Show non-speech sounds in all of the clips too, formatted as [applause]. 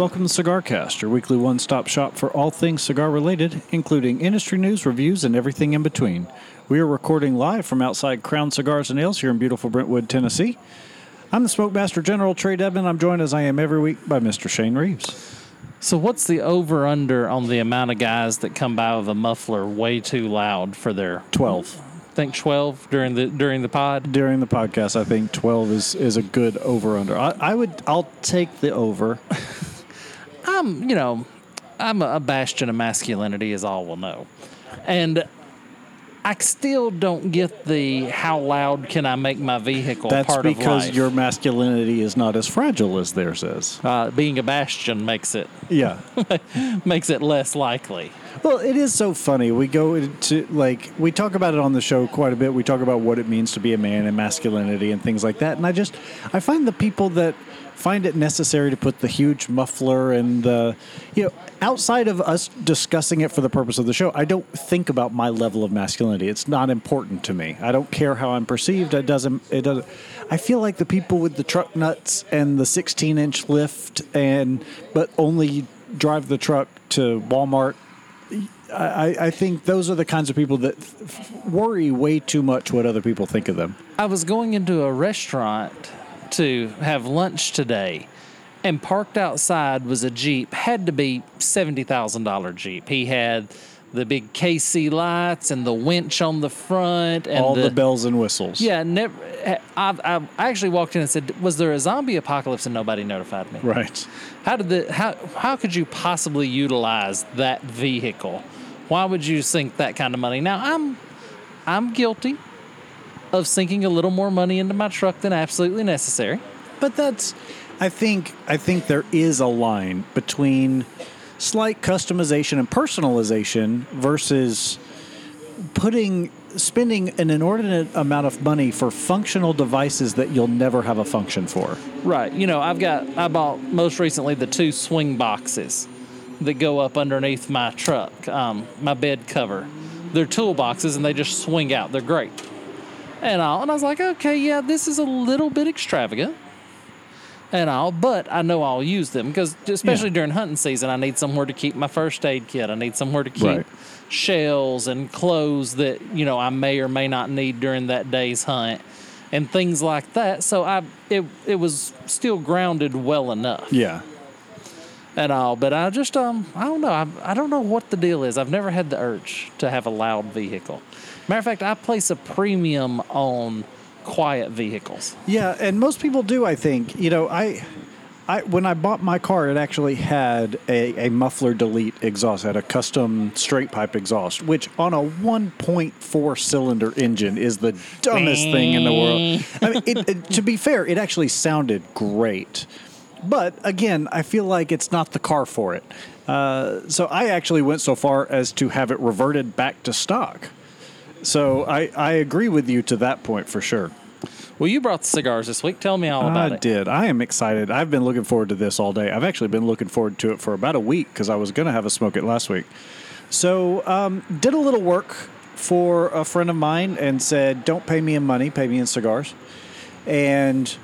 welcome to Cigar Cast, your weekly one stop shop for all things cigar related, including industry news, reviews, and everything in between. We are recording live from outside Crown Cigars and Ales here in beautiful Brentwood, Tennessee. I'm the Smoke Master General Trae Devin. I'm joined as I am every week by Mr. Shane Reeves. So, what's the over under on the amount of guys that come by with a muffler way too loud for their 12. I think twelve during the during the pod? During the podcast, I think 12 is, is a good over under. I, I would, I'll take the over. [laughs] I'm, you know, I'm a, bastion of masculinity, is all we'll know, and I still don't get the how loud can I make my vehicle That's part of because your masculinity is not as fragile as theirs is. uh, being a bastion makes it [laughs] Yeah. makes it less likely. Well, it is so funny. We go into like we talk about it on the show quite a bit. We talk about what it means to be a man and masculinity and things like that. And I just I find the people that find it necessary to put the huge muffler and the you know outside of us discussing it for the purpose of the show, I don't think about my level of masculinity. It's not important to me. I don't care how I'm perceived. It doesn't it doesn't I feel like the people with the truck nuts and the 16 inch lift and but only drive the truck to Walmart I, I think those are the kinds of people that worry way too much what other people think of them. I was going into a restaurant to have lunch today, and parked outside was a Jeep. Had to be seventy thousand dollar Jeep. He had the big KC lights and the winch on the front and All the, bells and whistles. Yeah, never. I, I actually walked in and said, "Was there a zombie apocalypse?" And nobody notified me. Right. How did the how how could you possibly utilize that vehicle? Why would you sink that kind of money? Now I'm I'm guilty of sinking a little more money into my truck than absolutely necessary. But that's I think I think there is a line between slight customization and personalization versus putting spending an inordinate amount of money for functional devices that you'll never have a function for. Right. You know, I've got I bought most recently the two swing boxes that go up underneath my truck, um, my bed cover. They're toolboxes and they just swing out. They're great. And all and I was like, okay, yeah, this is a little bit extravagant. And all, but I know I'll use them because especially Yeah. during hunting season, I need somewhere to keep my first aid kit. I need somewhere to keep Right. shells and clothes that you know I may or may not need during that day's hunt, and things like that. So I it it was still grounded well enough Yeah. and all. But I just um I don't know I, I don't know what the deal is. I've never had the urge to have a loud vehicle. Matter of fact, I place a premium on quiet vehicles. Yeah, and most people do. I think you know. I, I when I bought my car, it actually had a, a muffler delete exhaust, it had a custom straight pipe exhaust, which on a 1.4 cylinder engine is the dumbest thing in the world. I mean, it, it, to be fair, it actually sounded great, but again, I feel like it's not the car for it. Uh, so I actually went so far as to have it reverted back to stock. So I, I agree with you to that point for sure. Well, you brought the cigars this week. Tell me all about I it. I did. I am excited. I've been looking forward to this all day. I've actually been looking forward to it for about a week because I was going to have a smoke it last week. So, um, did a little work for a friend of mine and said, "Don't pay me in money, pay me in cigars." And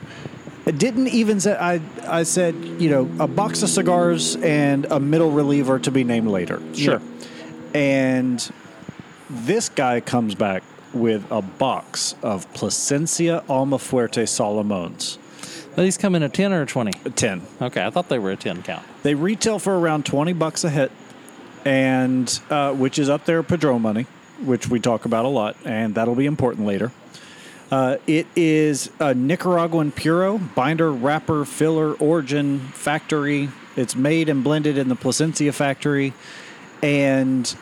didn't even say I. I said, you know, a box of cigars and a middle reliever to be named later. Sure. And this guy comes back with a box of Plasencia Almafuerte Solomones. These come in a 10 or a 20? 10. Okay, I thought they were a 10 count. They retail for around 20 bucks a hit, and uh, which is up there Padron money, which we talk about a lot, and that'll be important later. Uh, it is a Nicaraguan Puro binder, wrapper, filler, origin, factory. It's made and blended in the Plasencia factory, and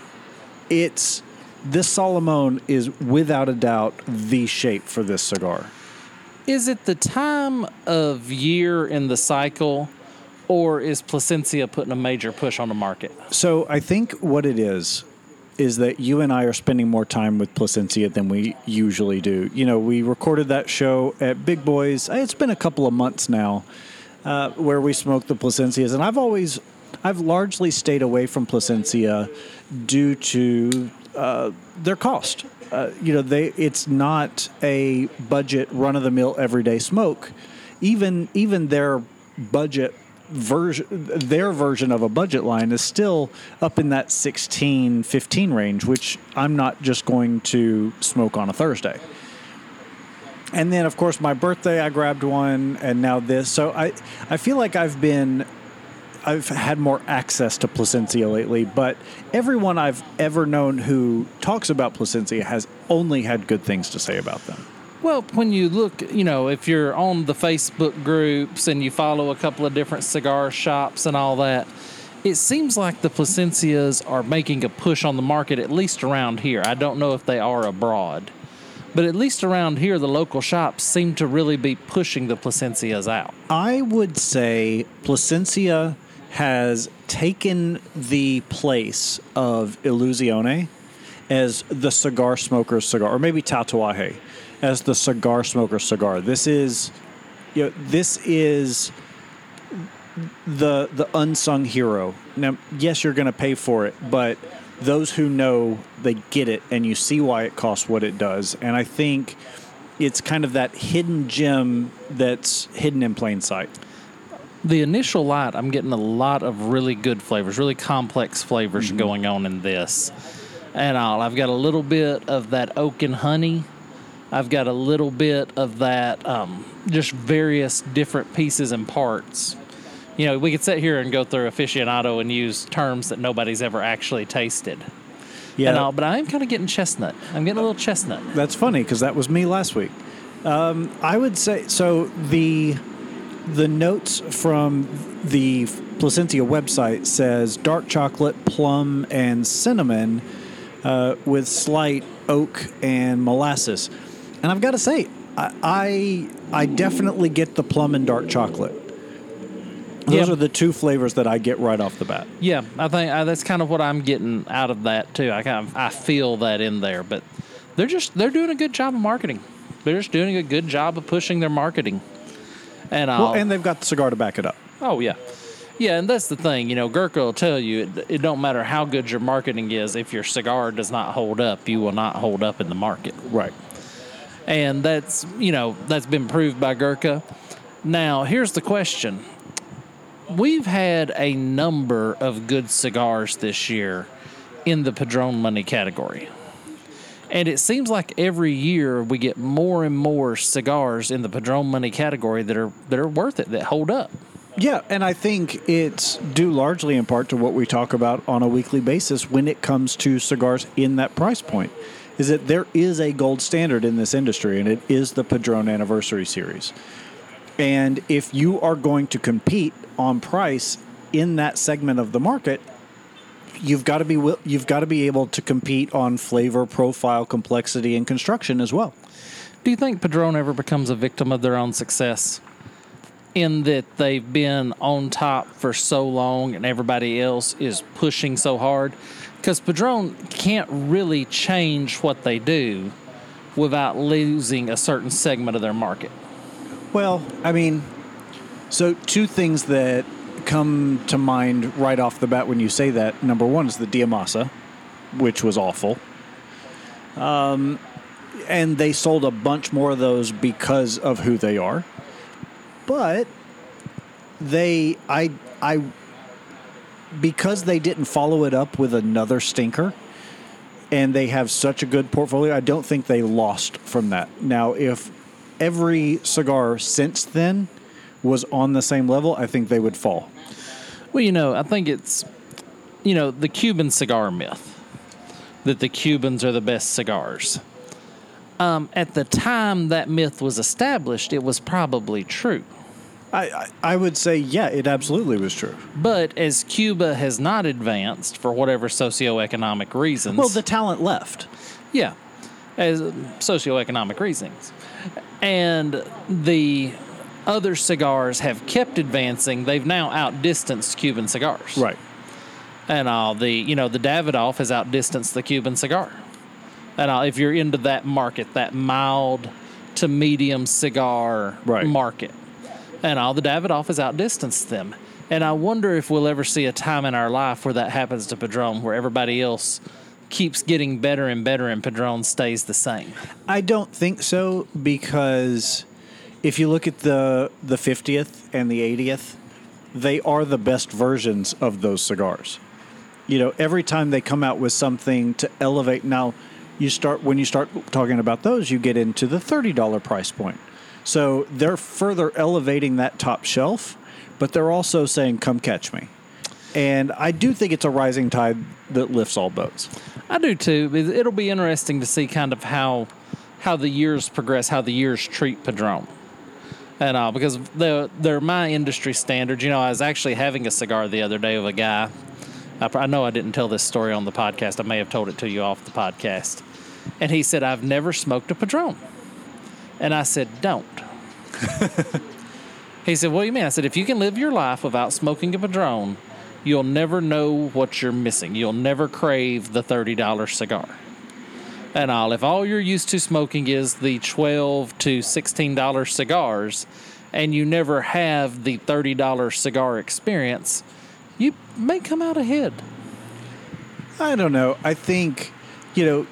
it's this Solomon is without a doubt the shape for this cigar. Is it the time of year in the cycle, or is Plasencia putting a major push on the market? So I think what it is is that you and I are spending more time with Plasencia than we usually do. You know, we recorded that show at Big Boys. It's been a couple of months now uh, where we smoked the Plasencias, and I've always, I've largely stayed away from Plasencia due to their cost. Uh, you know, they it's not a budget run of the mill everyday smoke. Even even their budget version their version of a budget line is still up in that 16 15 range which i'm not just going to smoke on a thursday and then of course my birthday i grabbed one and now this so i i feel like i've been I've had more access to Plasencia lately, but everyone I've ever known who talks about Plasencia has only had good things to say about them. Well, when you look, you know, if you're on the Facebook groups and you follow a couple of different cigar shops and all that, it seems like the Plasencias are making a push on the market, at least around here. I don't know if they are abroad, but at least around here, the local shops seem to really be pushing the Plasencias out. I would say Plasencia has taken the place of Illusione as the cigar smoker's cigar, or maybe Tatuaje as the cigar smoker's cigar. This is, you know, this is the the unsung hero. Now, yes, you're going to pay for it, but those who know, they get it, and you see why it costs what it does. And I think it's kind of that hidden gem that's hidden in plain sight the initial light, I'm getting a lot of really good flavors, really complex flavors mm-hmm. going on in this. And I'll, I've got a little bit of that oak and honey. I've got a little bit of that, um, just various different pieces and parts. You know, we could sit here and go through aficionado and use terms that nobody's ever actually tasted. Yeah. All, but I am kind of getting chestnut. I'm getting a little chestnut. That's funny because that was me last week. Um, I would say so. The the notes from the Plasencia website says dark chocolate, plum, and cinnamon uh, with slight oak and molasses. And I've got to say, I, I, I definitely get the plum and dark chocolate. Those are the two flavors that I get right off the bat. Yeah, I think uh, that's kind of what I'm getting out of that too. I kind of I feel that in there, but they're just they're doing a good job of marketing. They're just doing a good job of pushing their marketing. And I'll, well, and they've got the cigar to back it up. Oh yeah, yeah, and that's the thing. You know, Gurkha will tell you it, it don't matter how good your marketing is. If your cigar does not hold up, you will not hold up in the market. Right. And that's you know that's been proved by Gurkha. Now here's the question: We've had a number of good cigars this year in the Padron money category. And it seems like every year we get more and more cigars in the Padron money category that are that are worth it, that hold up. Yeah, and I think it's due largely in part to what we talk about on a weekly basis when it comes to cigars in that price point. Is that there is a gold standard in this industry, and it is the Padron Anniversary Series. And if you are going to compete on price in that segment of the market, you've got to be you've got to be able to compete on flavor, profile, complexity, and construction as well. Do you think Padron ever becomes a victim of their own success? In that they've been on top for so long and everybody else is pushing so hard? Because Padron can't really change what they do without losing a certain segment of their market. Well, I mean, so two things that come to mind right off the bat when you say that. Number one is the Damaso, which was awful. Um, and they sold a bunch more of those because of who they are. But they, I, I, because they didn't follow it up with another stinker, and they have such a good portfolio, I don't think they lost from that. Now, if every cigar since then was on the same level, I think they would fall. Well, you know, I think it's, you know, the Cuban cigar myth that the Cubans are the best cigars. Um, at the time that myth was established, it was probably true. I, I, I would say, yeah, it absolutely was true. But as Cuba has not advanced for whatever socioeconomic reasons. Well, the talent left. Yeah, as socioeconomic reasons. And the other cigars have kept advancing, they've now outdistanced Cuban cigars. Right. And all the you know the Davidoff has outdistanced the Cuban cigar. And all, if you're into that market, that mild to medium cigar right. market, and all the Davidoff has outdistanced them. And I wonder if we'll ever see a time in our life where that happens to Padron, where everybody else keeps getting better and better and Padron stays the same. I don't think so because if you look at the the 50th and the 80th, they are the best versions of those cigars. You know, every time they come out with something to elevate now, you start when you start talking about those, you get into the $30 price point. So they're further elevating that top shelf, but they're also saying come catch me. And I do think it's a rising tide that lifts all boats. I do too. It- It'll be interesting to see kind of how how the years progress, how the years treat Padron. And all because they're, they're my industry standards. You know, I was actually having a cigar the other day with a guy. I, I know I didn't tell this story on the podcast. I may have told it to you off the podcast. And he said, I've never smoked a Padron. And I said, Don't. [laughs] he said, What do you mean? I said, If you can live your life without smoking a Padron, you'll never know what you're missing. You'll never crave the $30 cigar. And all, if all you're used to smoking is the 12 to $16 cigars, and you never have the $30 cigar experience, you may come out ahead. I don't know. I think, you know,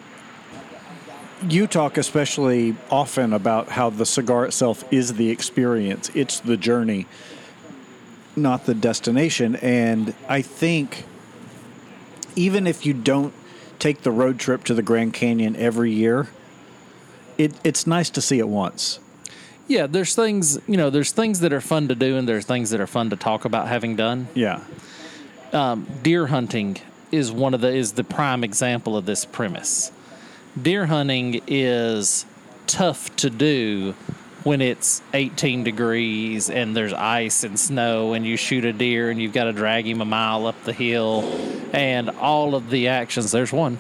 you talk especially often about how the cigar itself is the experience, it's the journey, not the destination. And I think even if you don't take the road trip to the Grand Canyon every year, it, it's nice to see it once. Yeah, there's things, you know, there's things that are fun to do and there's things that are fun to talk about having done. Yeah. Um, deer hunting is one of the is the prime example of this premise. Deer hunting is tough to do when it's 18 degrees and there's ice and snow and you shoot a deer and you've got to drag him a mile up the hill and all of the actions there's one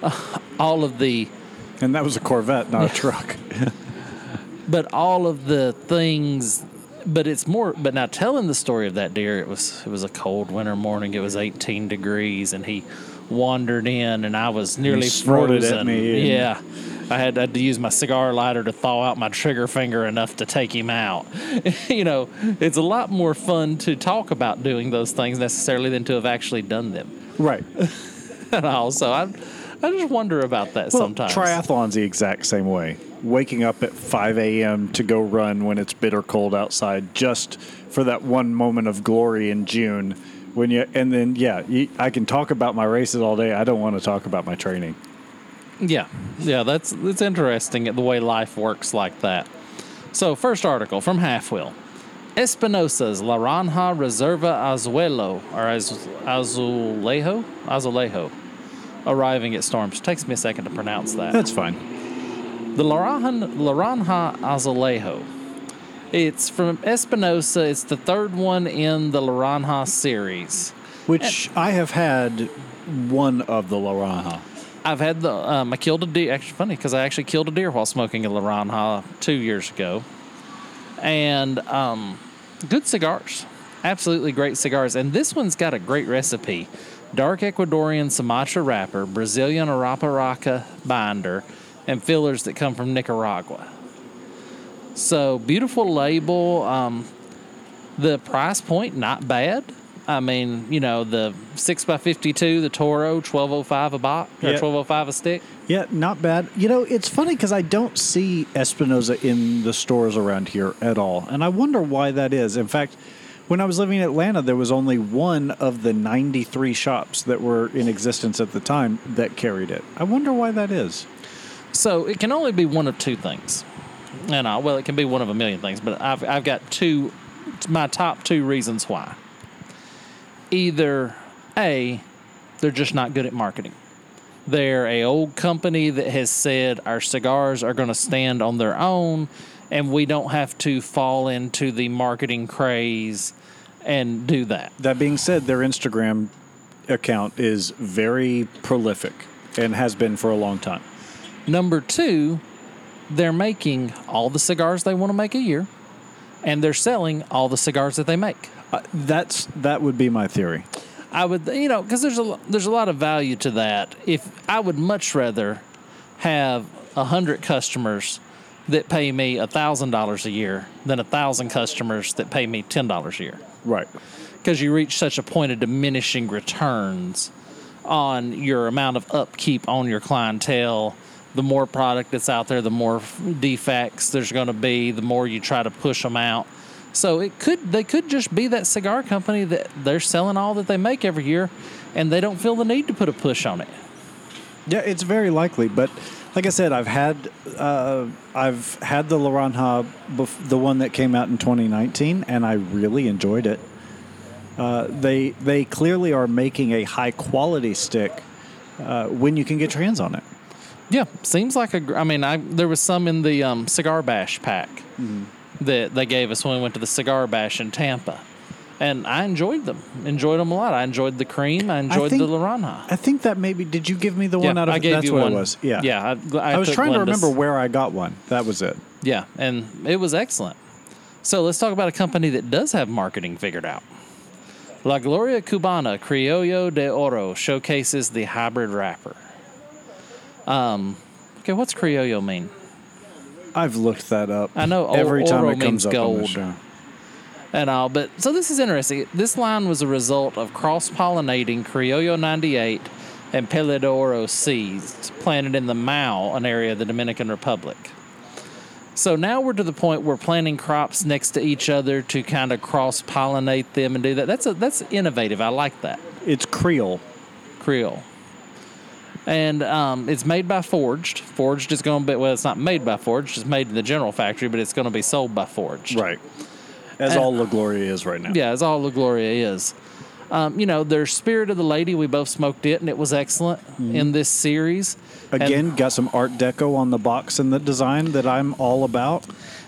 [laughs] all of the And that was a Corvette, not a [laughs] truck. but all of the things but it's more but now telling the story of that deer it was it was a cold winter morning it was 18 degrees and he wandered in and i was nearly frozen me yeah I had, I had to use my cigar lighter to thaw out my trigger finger enough to take him out. [laughs] you know, it's a lot more fun to talk about doing those things necessarily than to have actually done them. right. [laughs] And also, I, I just wonder about that Well, sometimes. Triathlon's the exact same way. Waking up at 5 a.m. to go run when it's bitter cold outside, just for that one moment of glory in June. When you and then yeah, you, I can talk about my races all day. I don't want to talk about my training. Yeah, yeah, that's it's interesting the way life works like that. So, first article from Half Wheel. Espinosa's Laranja Reserva Azuelo, or Az- Azulejo? Azulejo, arriving at Storms. Takes me a second to pronounce that. That's fine. The Laranja, Laranja Azulejo. It's from Espinosa. It's the third one in the Laranja series. Which I have had one of the Laranja. I've had the um, I killed a deer. Actually, funny because I actually killed a deer while smoking a Laranja two years ago, and um, good cigars, absolutely great cigars. And this one's got a great recipe: dark Ecuadorian Sumatra wrapper, Brazilian Arapiraca binder, and fillers that come from Nicaragua. So beautiful label. Um, the price point not bad. I mean, you know, the six x fifty-two, the Toro, twelve oh five a box or twelve oh five a stick. Yeah, not bad. You know, it's funny because I don't see Espinosa in the stores around here at all. And I wonder why that is. In fact, when I was living in Atlanta, there was only one of the 93 shops that were in existence at the time that carried it. I wonder why that is. So it can only be one of two things. And uh, well, it can be one of a million things, but I've I've got two, my top two reasons why. Either a, they're just not good at marketing. They're a old company that has said our cigars are going to stand on their own, and we don't have to fall into the marketing craze and do that. That being said, their Instagram account is very prolific and has been for a long time. Number two, they're making all the cigars they want to make a year, and they're selling all the cigars that they make. Uh, that's that would be my theory. I would, you know, because there's a there's a lot of value to that. If I would much rather have a hundred customers that pay me a thousand dollars a year than a thousand customers that pay me ten dollars a year, Right. because you reach such a point of diminishing returns on your amount of upkeep on your clientele. The more product that's out there, the more defects there's going to be. The more you try to push them out, So it could they could just be that cigar company that they're selling all that they make every year, and they don't feel the need to put a push on it. Yeah, it's very likely, but like I said, I've had uh, I've had the Laranja, bef- the one that came out in 2019, and I really enjoyed it. Uh, they they clearly are making a high quality stick uh, when you can get your hands on it. Yeah, seems like a. gr- I mean, I there was some in the um, cigar bash pack that they gave us when we went to the cigar bash in Tampa, and I enjoyed them. Enjoyed them a lot. I enjoyed the cream. I enjoyed think- the Laranja. I think that maybe did you give me the one out of I gave that's you what one. it was. Yeah. yeah. I, I, I was took trying to remember where I got one. That was it. Yeah, and it was excellent. So let's talk about a company that does have marketing figured out. La Gloria Cubana Criollo de Oro showcases the hybrid wrapper. Um, okay, what's Criollo mean? I've looked that up. I know o- every time it comes up on the gold. show. and all. But so this is interesting. This line was a result of cross pollinating Criollo 98 and Pelo de Oro seeds planted in the Mao, an area of the Dominican Republic. So now we're to the point where planting crops next to each other to kind of cross pollinate them and do that. That's a, that's innovative. I like that. It's Creole. Creole. And um, it's made by Forged. Forged is going to be, well, it's not made by Forged, it's made in the general factory, but it's going to be sold by Forged. Right. As And- all La Gloria is right now. Yeah, as all La Gloria is. Um, you know, their Spirit of the Lady, we both smoked it, and it was excellent in this series. And- Again, got some Art Deco on the box and the design that I'm all about.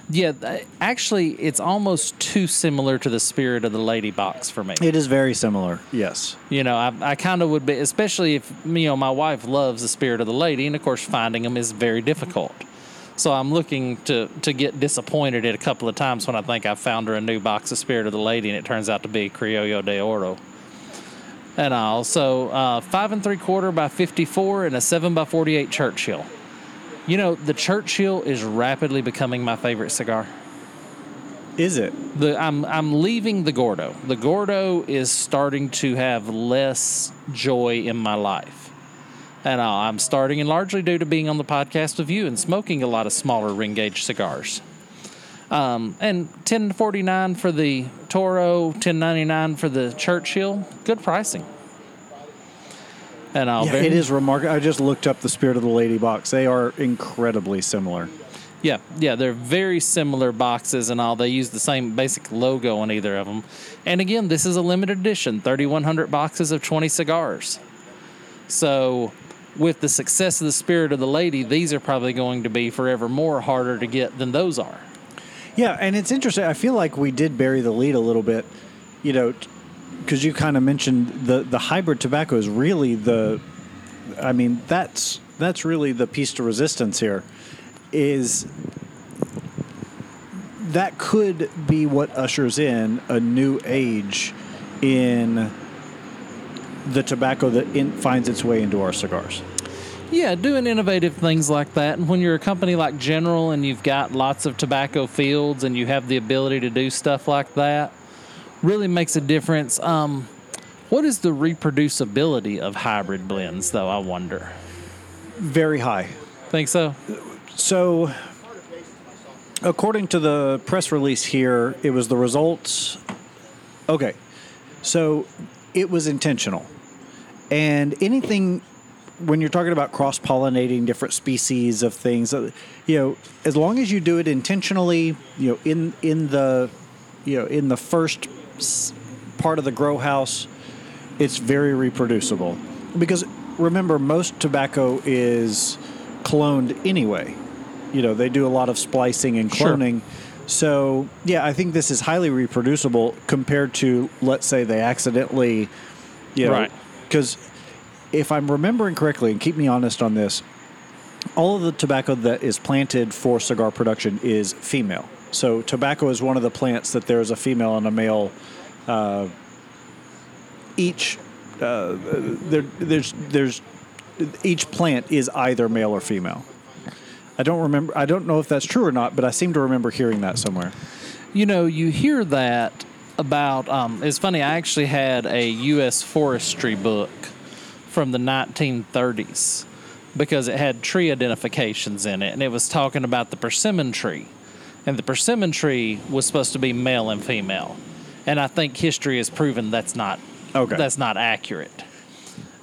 Yeah, th- actually, it's almost too similar to the Spirit of the Lady box for me. It is very similar. Yes. You know, I, I kind of would be, especially if, you know, my wife loves the Spirit of the Lady, and of course, finding them is very difficult. So I'm looking to, to get disappointed at a couple of times when I think I've found her a new box of Spirit of the Lady, and it turns out to be Criollo de Oro. And all. So uh, five and three quarter by 54 and a seven by 48 Churchill. You know, the Churchill is rapidly becoming my favorite cigar. Is it? The I'm I'm leaving the Gordo. The Gordo is starting to have less joy in my life. And uh, I'm starting and largely due to being on the podcast with you and smoking a lot of smaller ring gauge cigars. Um, and 1049 for the Toro, 1099 for the Churchill. Good pricing. And Yeah, it is remarkable. I just looked up the Spirit of the Lady box. They are incredibly similar. Yeah, yeah, they're very similar boxes and all. They use the same basic logo on either of them. And again, this is a limited edition 3,100 boxes of 20 cigars. So, with the success of the Spirit of the Lady, these are probably going to be forever more harder to get than those are. Yeah, and it's interesting. I feel like we did bury the lead a little bit, you know, because you kind of mentioned the the hybrid tobacco is really the, I mean that's that's really the piece to resistance here, is that could be what ushers in a new age in the tobacco that in, finds its way into our cigars. Yeah, doing innovative things like that. And when you're a company like General and you've got lots of tobacco fields and you have the ability to do stuff like that, really makes a difference. Um, what is the reproducibility of hybrid blends, though? I wonder. Very high. Think so? So, according to the press release here, it was the results. Okay, so it was intentional. And anything, when you're talking about cross pollinating different species of things, uh, you know, as long as you do it intentionally, you know, in in the, you know, in the first part of the grow house, it's very reproducible. Because remember, most tobacco is cloned anyway. You know, they do a lot of splicing and Sure. cloning. So, yeah, I think this is highly reproducible compared to, let's say, they accidentally, you know, Right. because if I'm remembering correctly, and keep me honest on this, all of the tobacco that is planted for cigar production is female. So tobacco is one of the plants that there is a female and a male. Uh, each uh, there, there's there's each plant is either male or female. I don't remember. I don't know if that's true or not, but I seem to remember hearing that somewhere. You know, you hear that about. Um, it's funny. I actually had a U.S. forestry book from the 1930s because it had tree identifications in it, and it was talking about the persimmon tree and the persimmon tree was supposed to be male and female. And I think history has proven that's not Okay. that's not accurate.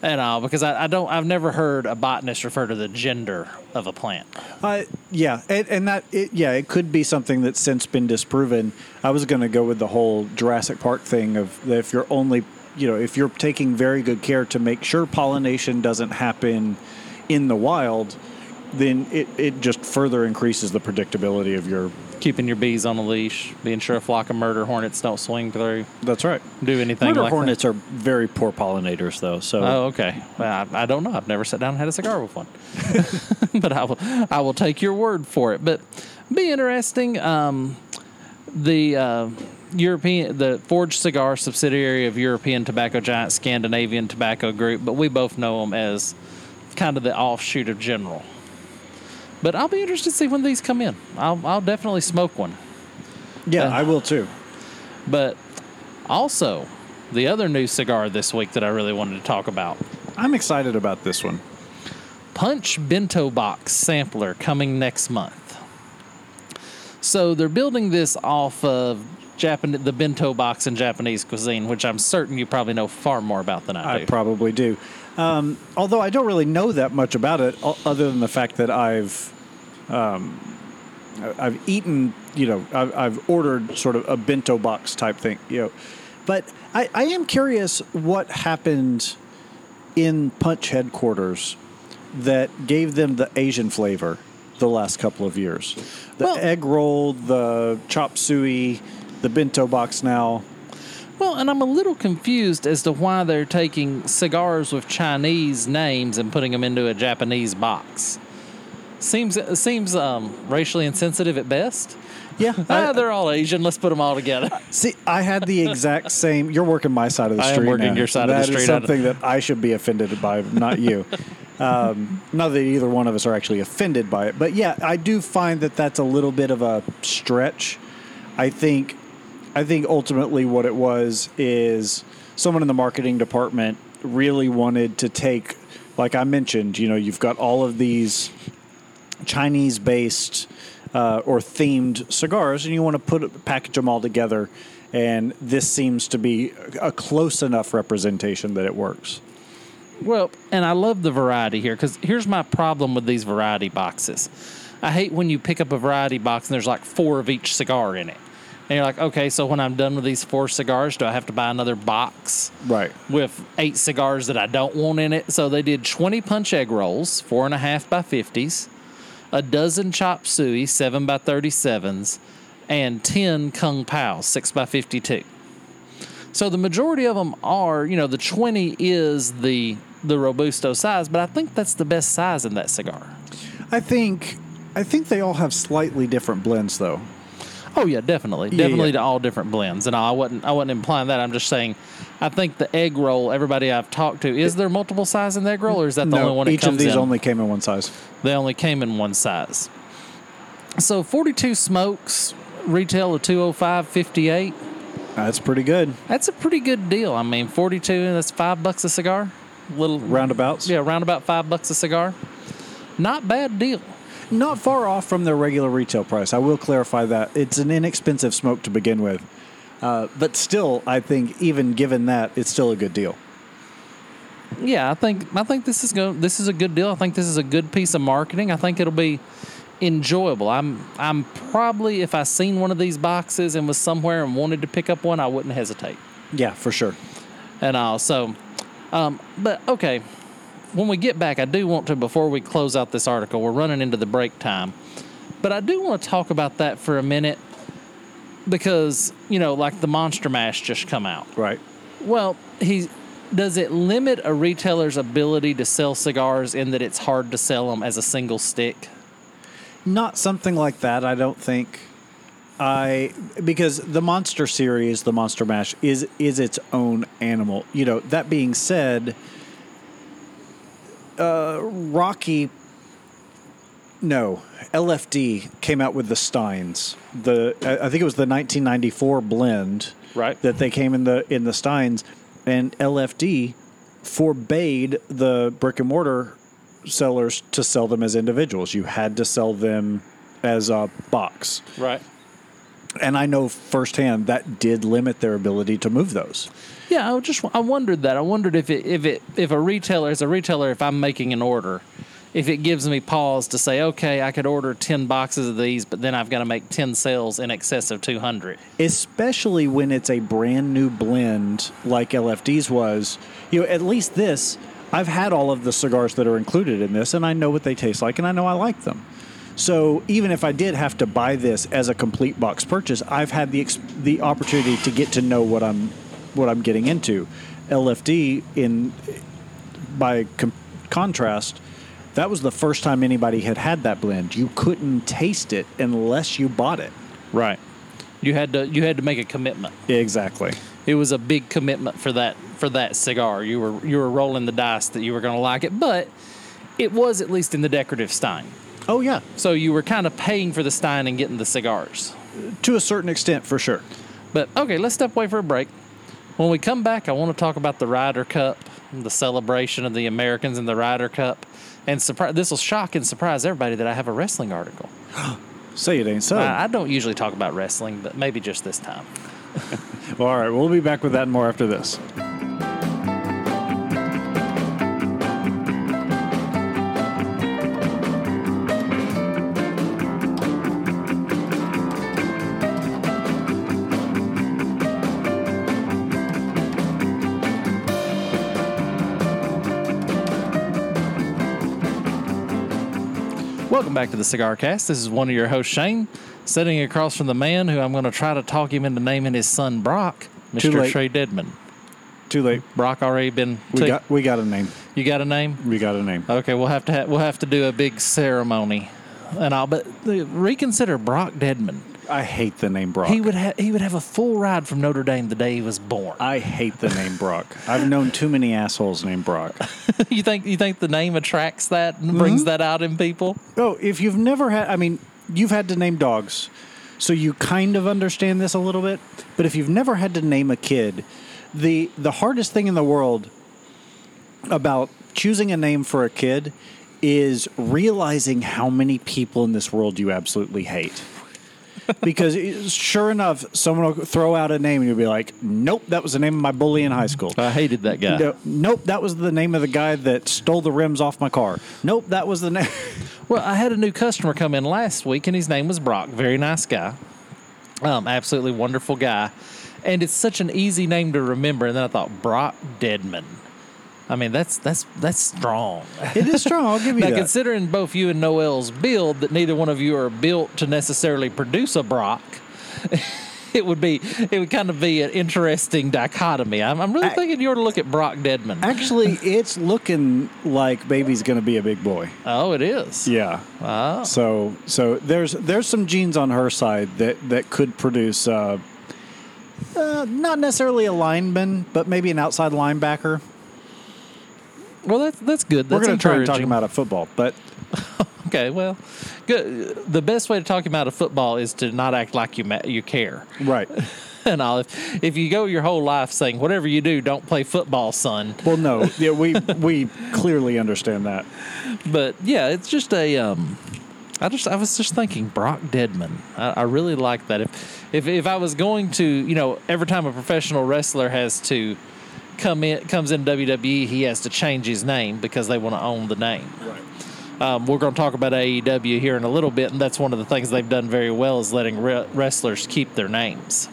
And uh, because I, I don't, I've never heard a botanist refer to the gender of a plant. Uh, yeah, and, and that it, yeah, it could be something that's since been disproven. I was going to go with the whole Jurassic Park thing of that if you're only, you know, if you're taking very good care to make sure pollination doesn't happen in the wild, then it, it just further increases the predictability of your. Keeping your bees on a leash, being sure a flock of murder hornets don't swing through, That's right. do anything Murder like hornets are very poor pollinators, though. So. Oh, okay. Well, I, I don't know. I've never sat down and had a cigar with one, [laughs] [laughs] but I will. I will take your word for it. But be interesting. Um, the uh, European, the Forged Cigar subsidiary of European tobacco giant Scandinavian Tobacco Group, but we both know them as kind of the offshoot of General. But I'll be interested to see when these come in. I'll, I'll definitely smoke one. Yeah, Uh, I will too. But also, the other new cigar this week that I really wanted to talk about I'm excited about this one. Punch Bento Box sampler coming next month. So they're building this off of Japan, the bento box in Japanese cuisine, which I'm certain you probably know far more about than I, I probably do. Um, although I don't really know that much about it, other than the fact that I've um, I've eaten, you know, I've, I've ordered sort of a bento box type thing, you know. But I, I am curious what happened in Punch headquarters that gave them the Asian flavor the last couple of years. The Well- egg roll, the chop suey, the bento box now. Well, and I'm a little confused as to why they're taking cigars with Chinese names and putting them into a Japanese box. Seems seems um, racially insensitive at best. Yeah, [laughs] Ah, they're all Asian. Let's put them all together. [laughs] See, I had the exact same. You're working my side of the I am street. working now. your side of the street. is something that I should be offended by, not you. [laughs] um, not that either one of us are actually offended by it, but yeah, I do find that that's a little bit of a stretch. I think, I think ultimately what it was is someone in the marketing department really wanted to take, like I mentioned, you know, you've got all of these Chinese based uh, or themed cigars, and you want to put package them all together. And this seems to be a close enough representation that it works. Well, and I love the variety here because here's my problem with these variety boxes. I hate when you pick up a variety box and there's like four of each cigar in it. And you're like, okay, so when I'm done with these four cigars, do I have to buy another box Right. with eight cigars that I don't want in it? So they did 20 punch egg rolls, four and a half by 50s, a dozen chop suey, seven by 37s, and 10 kung pao, six by 52. So the majority of them are, you know, the 20 is the the robusto size, but I think that's the best size in that cigar. I think I think they all have slightly different blends though. Oh yeah, definitely, Yeah, definitely yeah. to all different blends. And I wasn't I wasn't implying that. I'm just saying, I think the egg roll. Everybody I've talked to, is there multiple size in the egg roll, or is that the only one? Each of these in? only came in one size. They only came in one size. So 42 smokes retail of 205.58. That's pretty good. That's a pretty good deal. I mean, 42 that's five bucks a cigar. Little Roundabouts. Yeah, around about five bucks a cigar. Not bad deal. Not far off from their regular retail price. I will clarify that. It's an inexpensive smoke to begin with. Uh, but still, I think even given that, it's still a good deal. Yeah, I think I think this is go this is a good deal. I think this is a good piece of marketing. I think it'll be enjoyable. I'm I'm probably if I seen one of these boxes and was somewhere and wanted to pick up one, I wouldn't hesitate. Yeah, for sure. And all so, um, but okay. When we get back, I do want to before we close out this article. We're running into the break time, but I do want to talk about that for a minute because you know, like the Monster Mash just come out. Right. Well, he does it limit a retailer's ability to sell cigars in that it's hard to sell them as a single stick? Not something like that, I don't think. I because the monster series, the Monster Mash, is is its own animal. You know. That being said, uh, Rocky, no, LFD came out with the Steins. The I think it was the 1994 blend, Right. That they came in the in the Steins, and LFD forbade the brick and mortar sellers to sell them as individuals. You had to sell them as a box. Right. And I know firsthand that did limit their ability to move those. Yeah, I just I wondered that. I wondered if it if it if a retailer as a retailer if I'm making an order, if it gives me pause to say, okay, I could order ten boxes of these, but then I've got to make ten sales in excess of two hundred. especially when it's a brand new blend like LFD's was. You know, at least this, I've had all of the cigars that are included in this, and I know what they taste like, and I know I like them. So even if I did have to buy this as a complete box purchase, I've had the the opportunity to get to know what I'm what I'm getting into. LFD in by com- contrast, that was the first time anybody had had that blend. You couldn't taste it unless you bought it. Right. You had to you had to make a commitment. Exactly. It was a big commitment for that for that cigar. You were you were rolling the dice that you were going to like it, but it was at least in the decorative Stein. Oh yeah, So you were kind of paying for the Stein and getting the cigars. to a certain extent, for sure. But okay, let's step away for a break. When we come back, I want to talk about the Ryder Cup, the celebration of the Americans in the Ryder Cup, and surprise. This will shock and surprise everybody that I have a wrestling article. [gasps] Say it ain't so. I, I don't usually talk about wrestling, but maybe just this time. [laughs] well, all right, we'll be back with that and more after this. Welcome back to the Cigar Cast. This is one of your hosts, Shane, sitting across from the man who I'm going to try to talk him into naming his son Brock, Too Mr. late. Trae Deadman. Too late. Brock already been. We took- got we got a name. you got a name? We got a name. Okay, we'll have to ha- we'll have to do a big ceremony, and I'll but the, reconsider Brock Deadman. I hate the name Brock. He would have he would have a full ride from Notre Dame the day he was born. I hate the name Brock. I've known too many assholes named Brock. [laughs] you think you think the name attracts that and brings Mm-hmm. that out in people? Oh, if you've never had, I mean, you've had to name dogs, so you kind of understand this a little bit. But if you've never had to name a kid, the the hardest thing in the world about choosing a name for a kid is realizing how many people in this world you absolutely hate. Because sure enough, someone will throw out a name and you'll be like, "Nope, that was the name of my bully in high school." I hated that guy. No, nope, that was the name of the guy that stole the rims off my car. Nope, that was the name. [laughs] Well, I had a new customer come in last week, and his name was Brock. Very nice guy. Um, absolutely wonderful guy. And it's such an easy name to remember. And then I thought, Brock Deadman. I mean, that's that's that's strong. It is strong. I'll give you Now, that. considering both you and Noel's build, that neither one of you are built to necessarily produce a Brock, [laughs] it would be it would kind of be an interesting dichotomy. I'm, I'm really Ac- thinking you ought to look at Brock Deadman. Actually, it's looking like baby's going to be a big boy. oh, it is. Yeah. Oh. So so there's there's some genes on her side that that could produce uh, uh, not necessarily a lineman, but maybe an outside linebacker. Well, that's that's good. That's We're going to try and talk encouraging. him out of football, but [laughs] Okay, well, good. The best way to talk him out of football is to not act like you ma- you care. right. [laughs] And if, if you go your whole life saying whatever you do, don't play football, son. Well, no, [laughs] yeah, we we clearly understand that. But yeah, it's just a. Um, I just I was just thinking Brock Deadman. I, I really like that. If if if I was going to, you know, every time a professional wrestler has to come in comes in WWE, he has to change his name because they want to own the name. Right. Um, we're going to talk about AEW here in a little bit, and that's one of the things they've done very well is letting re- wrestlers keep their names.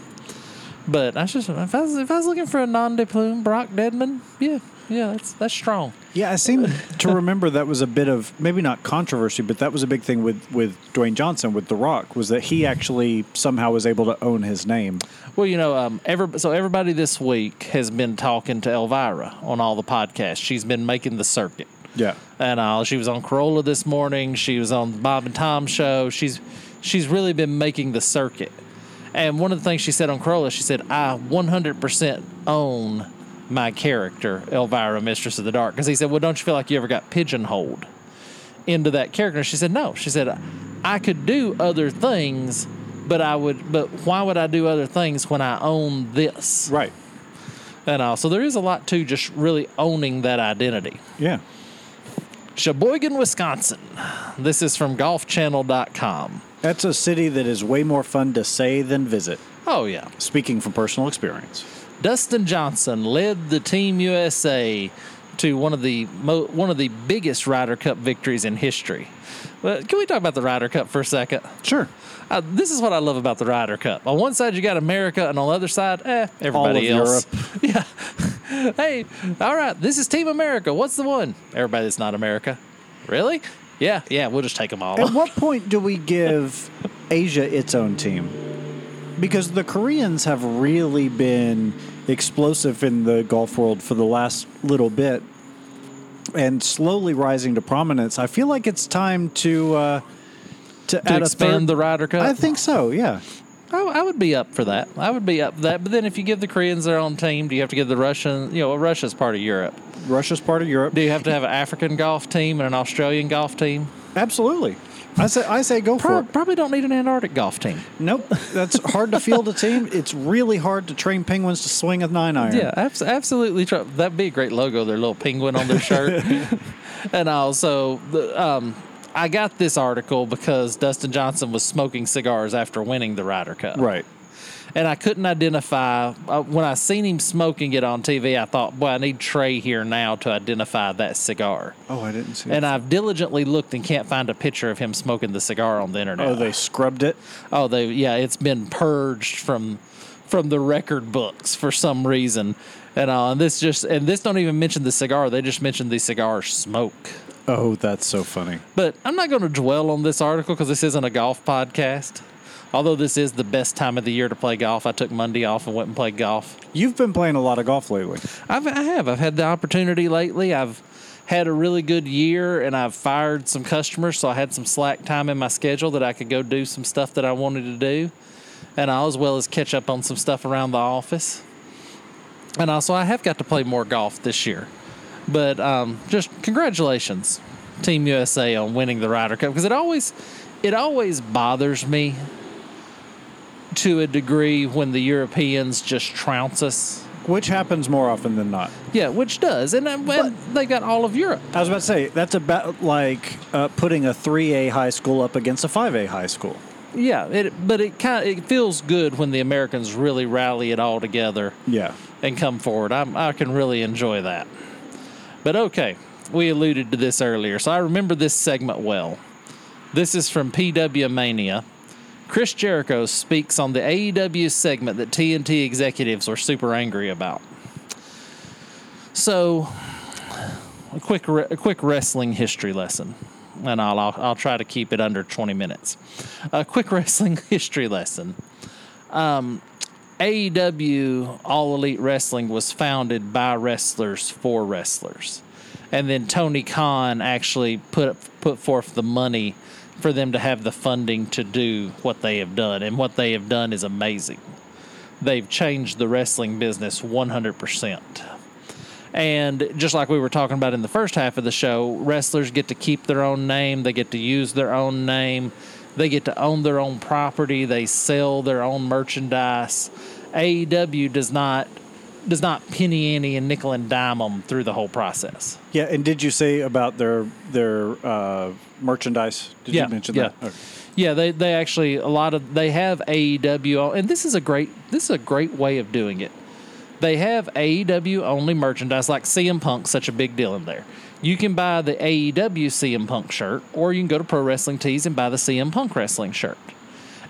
But I just if I was, if I was looking for a non de plume Brock Deadman, yeah, yeah, that's that's strong. Yeah, I seem to [laughs] remember that was a bit of maybe not controversy, but that was a big thing with with Dwayne Johnson with The Rock was that he actually somehow was able to own his name. Well, you know, um, every, so everybody this week has been talking to Elvira on all the podcasts. She's been making the circuit. Yeah. and uh, she was on Carolla this morning. She was on the Bob and Tom show. She's she's really been making the circuit. And one of the things she said on Carolla, she said, "I 100% own my character, Elvira, Mistress of the Dark." Because he said, "Well, don't you feel like you ever got pigeonholed into that character?" And she said, "No." She said, "I could do other things." But I would, but why would I do other things when I own this? Right. And uh, so there is a lot to just really owning that identity. Yeah. Sheboygan, Wisconsin. This is from golfchannel.com. That's a city that is way more fun to say than visit. Oh yeah. Speaking from personal experience. Dustin Johnson led the Team USA to one of the mo- one of the biggest Ryder Cup victories in history. But can we talk about the Ryder Cup for a second? Sure. Uh, this is what I love about the Ryder Cup. On one side, you got America, and on the other side, eh, everybody of else. [laughs] Yeah. hey, all right, this is Team America. What's the one? Everybody that's not America. Really? Yeah, yeah, we'll just take them all. At what point do we give Asia its own team? Because the Koreans have really been explosive in the golf world for the last little bit and slowly rising to prominence. I feel like it's time to uh, to, to add expand the Ryder Cup? I think so. Yeah. I, I would be up for that. I would be up for that. But then if you give the Koreans their own team, do you have to give the Russian, you know, Russia's part of Europe. Russia's part of Europe. Do you have to have an African golf team and an Australian golf team? Absolutely. I say I say go for it. probably don't need an Antarctic golf team. Nope. That's hard to field a team. It's really hard to train penguins to swing a nine iron. Yeah, abs- absolutely. That'd be a great logo. Their little penguin on their shirt. [laughs] and also, the, um, I got this article because Dustin Johnson was smoking cigars after winning the Ryder Cup. Right. And I couldn't identify uh, when I seen him smoking it on TV. I thought, boy, I need Trae here now to identify that cigar. Oh, I didn't see And I've diligently looked and can't find a picture of him smoking the cigar on the internet. Oh, they scrubbed it. oh, they yeah, it's been purged from from the record books for some reason. And uh, and this just and this don't even mention the cigar. They just mentioned the cigar smoke. Oh, that's so funny. But I'm not going to dwell on this article because this isn't a golf podcast. Although this is the best time of the year to play golf, I took Monday off and went and played golf. You've been playing a lot of golf lately. I've, I have. I've had the opportunity lately. I've had a really good year and I've fired some customers, so I had some slack time in my schedule that I could go do some stuff that I wanted to do. And I, as well as catch up on some stuff around the office. And also, I have got to play more golf this year. But um, just congratulations, Team USA, on winning the Ryder Cup because it always, it always bothers me to a degree when the Europeans just trounce us. Which happens more often than not. Yeah, which does, and, uh, and they got all of Europe. I was about to say that's about like uh, putting a three A high school up against a five A high school. Yeah, it, but it kind it feels good when the Americans really rally it all together Yeah. and come forward. I'm, I can really enjoy that. But okay, we alluded to this earlier, so I remember this segment well. This is from PW Mania. Chris Jericho speaks on the AEW segment that TNT executives were super angry about. So, a quick a quick wrestling history lesson, and I'll, I'll I'll try to keep it under 20 minutes. A quick [laughs] wrestling history lesson. Um, AEW All Elite Wrestling was founded by wrestlers for wrestlers. And then Tony Khan actually put put forth the money for them to have the funding to do what they have done. And what they have done is amazing. They've changed the wrestling business 100%. And just like we were talking about in the first half of the show, wrestlers get to keep their own name, they get to use their own name, they get to own their own property, they sell their own merchandise. AEW does not does not penny ante and nickel and dime them through the whole process. Yeah, and did you say about their their uh, merchandise? Did yeah, you mention yeah. that? Okay. Yeah, they, they actually a lot of they have AEW and this is a great this is a great way of doing it. They have AEW only merchandise like CM Punk's such a big deal in there. You can buy the AEW CM Punk shirt or you can go to Pro Wrestling Tees and buy the CM Punk wrestling shirt.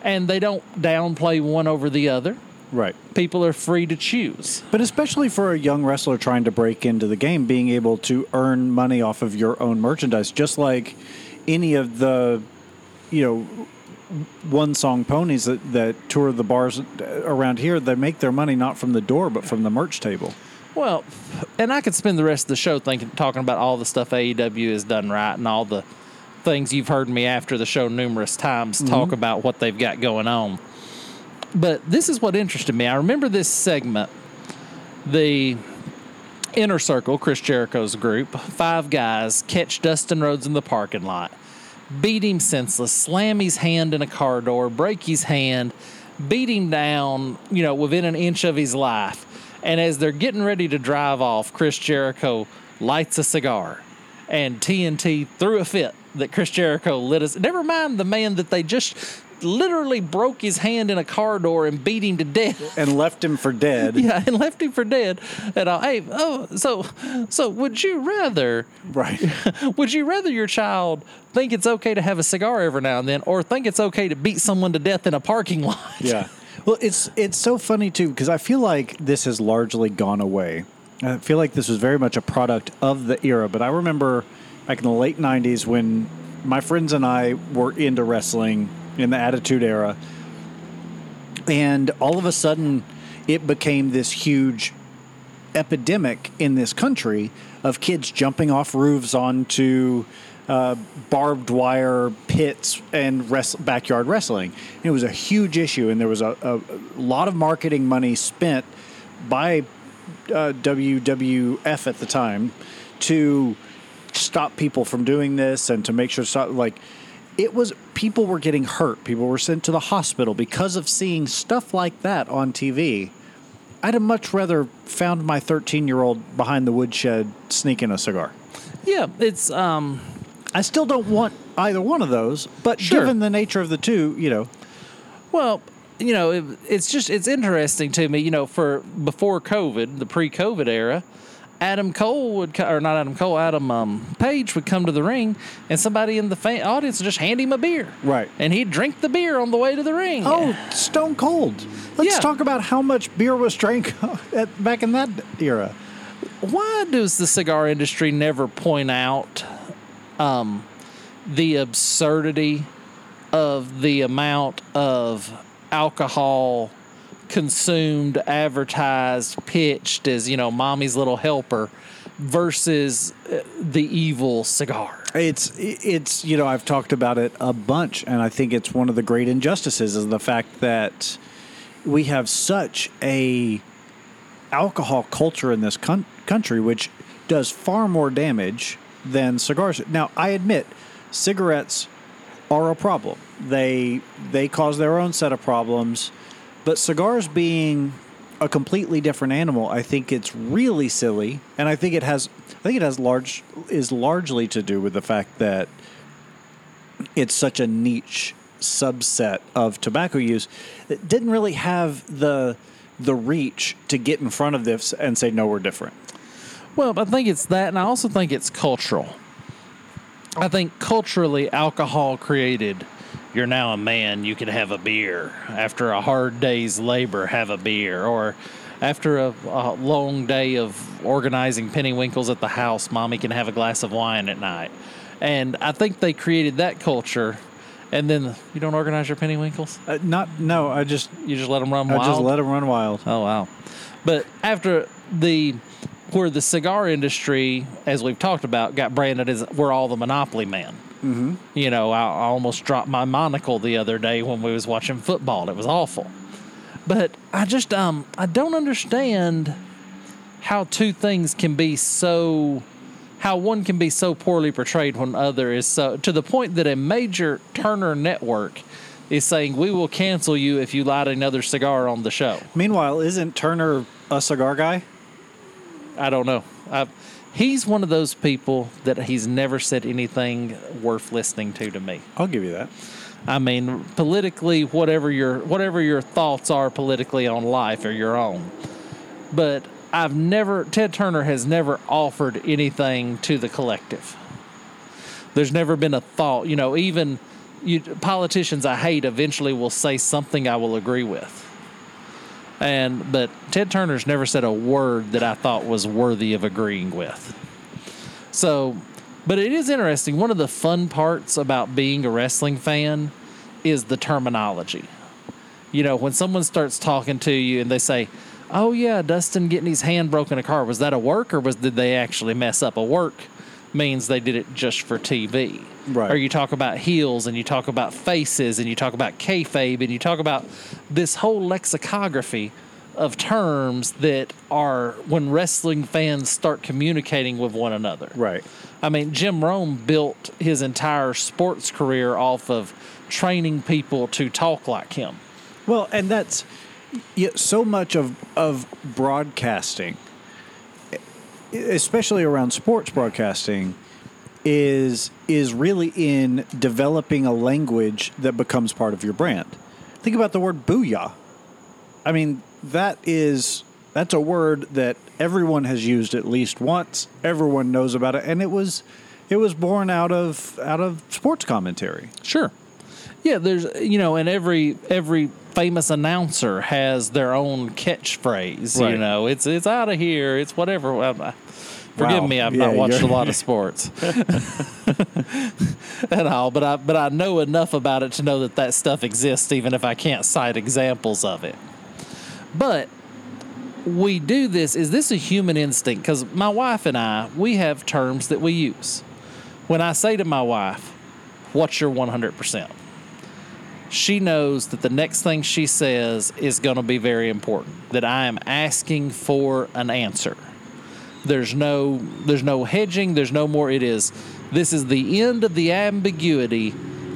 And they don't downplay one over the other. Right. People are free to choose. But especially for a young wrestler trying to break into the game, being able to earn money off of your own merchandise, just like any of the, you know, one song ponies that, that tour the bars around here, they make their money not from the door, but from the merch table. Well, and I could spend the rest of the show thinking, talking about all the stuff AEW has done right and all the things you've heard me after the show numerous times talk mm-hmm. about what they've got going on. But this is what interested me. I remember this segment, the Inner Circle, Chris Jericho's group, five guys catch Dustin Rhodes in the parking lot, beat him senseless, slam his hand in a car door, break his hand, beat him down, you know, within an inch of his life. And as they're getting ready to drive off, Chris Jericho lights a cigar, and TNT threw a fit that Chris Jericho lit us. Never mind the man that they just literally broke his hand in a car door and beat him to death. and left him for dead. [laughs] Yeah, and left him for dead. And I, hey, oh, so, so would you rather, Right. [laughs] would you rather your child think it's okay to have a cigar every now and then, or think it's okay to beat someone to death in a parking lot? Yeah. [laughs] Well, it's it's so funny too because I feel like this has largely gone away. I feel like this was very much a product of the era. But I remember back in the late '90s when my friends and I were into wrestling in the Attitude Era, and all of a sudden, it became this huge epidemic in this country of kids jumping off roofs onto uh, barbed wire pits and backyard wrestling. And it was a huge issue, and there was a, a, a lot of marketing money spent by uh, WWF at the time to stop people from doing this and to make sure stop like it was people were getting hurt people were sent to the hospital because of seeing stuff like that on tv i'd have much rather found my 13 year old behind the woodshed sneaking a cigar Yeah, it's um, i still don't want either one of those but Sure. given the nature of the two you know Well, you know, it, it's just it's interesting to me. You know, for before COVID, the pre-COVID era, Adam Cole would or not Adam Cole, Adam um, Page would come to the ring, and somebody in the fan, audience would just hand him a beer, Right. And he'd drink the beer on the way to the ring. oh stone cold let's Yeah. talk about how much beer was drank [laughs] at, back in that era why does the cigar industry never point out um, the absurdity of the amount of alcohol consumed, advertised, pitched as you know, mommy's little helper, versus uh, the evil cigar? It's it's you know I've talked about it a bunch, and I think it's one of the great injustices is the fact that we have such a alcohol culture in this con- country, which does far more damage than cigars. Now I admit, cigarettes are a problem. They they cause their own set of problems, but cigars being a completely different animal, I think it's really silly, and I think it has I think it has large is largely to do with the fact that it's such a niche subset of tobacco use that didn't really have the the reach to get in front of this and say no we're different. Well, I think it's that, and I also think it's cultural. I think culturally, alcohol created. You're now a man. You can have a beer after a hard day's labor. Have a beer, or after a, a long day of organizing penny winkles at the house, mommy can have a glass of wine at night. And I think they created that culture. And then you don't organize your penny winkles. Uh, not no, I just You just let them run I wild. I just let them run wild. Oh wow! But after the where the cigar industry, as we've talked about, got branded as we're all the monopoly man. Mm-hmm. You know, I, I almost dropped my monocle the other day when we was watching football. It was awful. But I just um I don't understand how two things can be so how one can be so poorly portrayed when other is so to the point that a major Turner network is saying we will cancel you if you light another cigar on the show. Meanwhile, isn't Turner a cigar guy? I don't know. I, he's one of those people that he's never said anything worth listening to to me. I'll give you that. I mean, politically, whatever your whatever your thoughts are politically on life are your own. But I've never Ted Turner has never offered anything to the collective. There's never been a thought, you know, even you, politicians I hate eventually will say something I will agree with. And but Ted Turner's never said a word that I thought was worthy of agreeing with. So, but it is interesting. One of the fun parts about being a wrestling fan is the terminology. You know, when someone starts talking to you and they say, "Oh yeah, Dustin getting his hand broken in a car was that a work or was did they actually mess up a work?" Means they did it just for TV. Right. Or you talk about heels and you talk about faces and you talk about kayfabe and you talk about this whole lexicography of terms that are when wrestling fans start communicating with one another. Right. I mean, Jim Rome built his entire sports career off of training people to talk like him. Well, and that's yeah, so much of of broadcasting, especially around sports broadcasting, is is really in developing a language that becomes part of your brand. Think about the word booyah. I mean, that is that's a word that everyone has used at least once. Everyone knows about it, and it was it was born out of out of sports commentary. Sure. Yeah, there's you know, and every every famous announcer has their own catchphrase. You know, it's it's out of here. It's whatever. Forgive Wow. me, I've Yeah, not watched a lot of [laughs] sports [laughs] and all, but I but I know enough about it to know that that stuff exists, even if I can't cite examples of it. But we do this. Is this a human instinct? Because my wife and I, we have terms that we use. When I say to my wife, "What's your 100%?" she knows that the next thing she says is going to be very important that i am asking for an answer there's no there's no hedging. There's no more. It is this is the end of the ambiguity.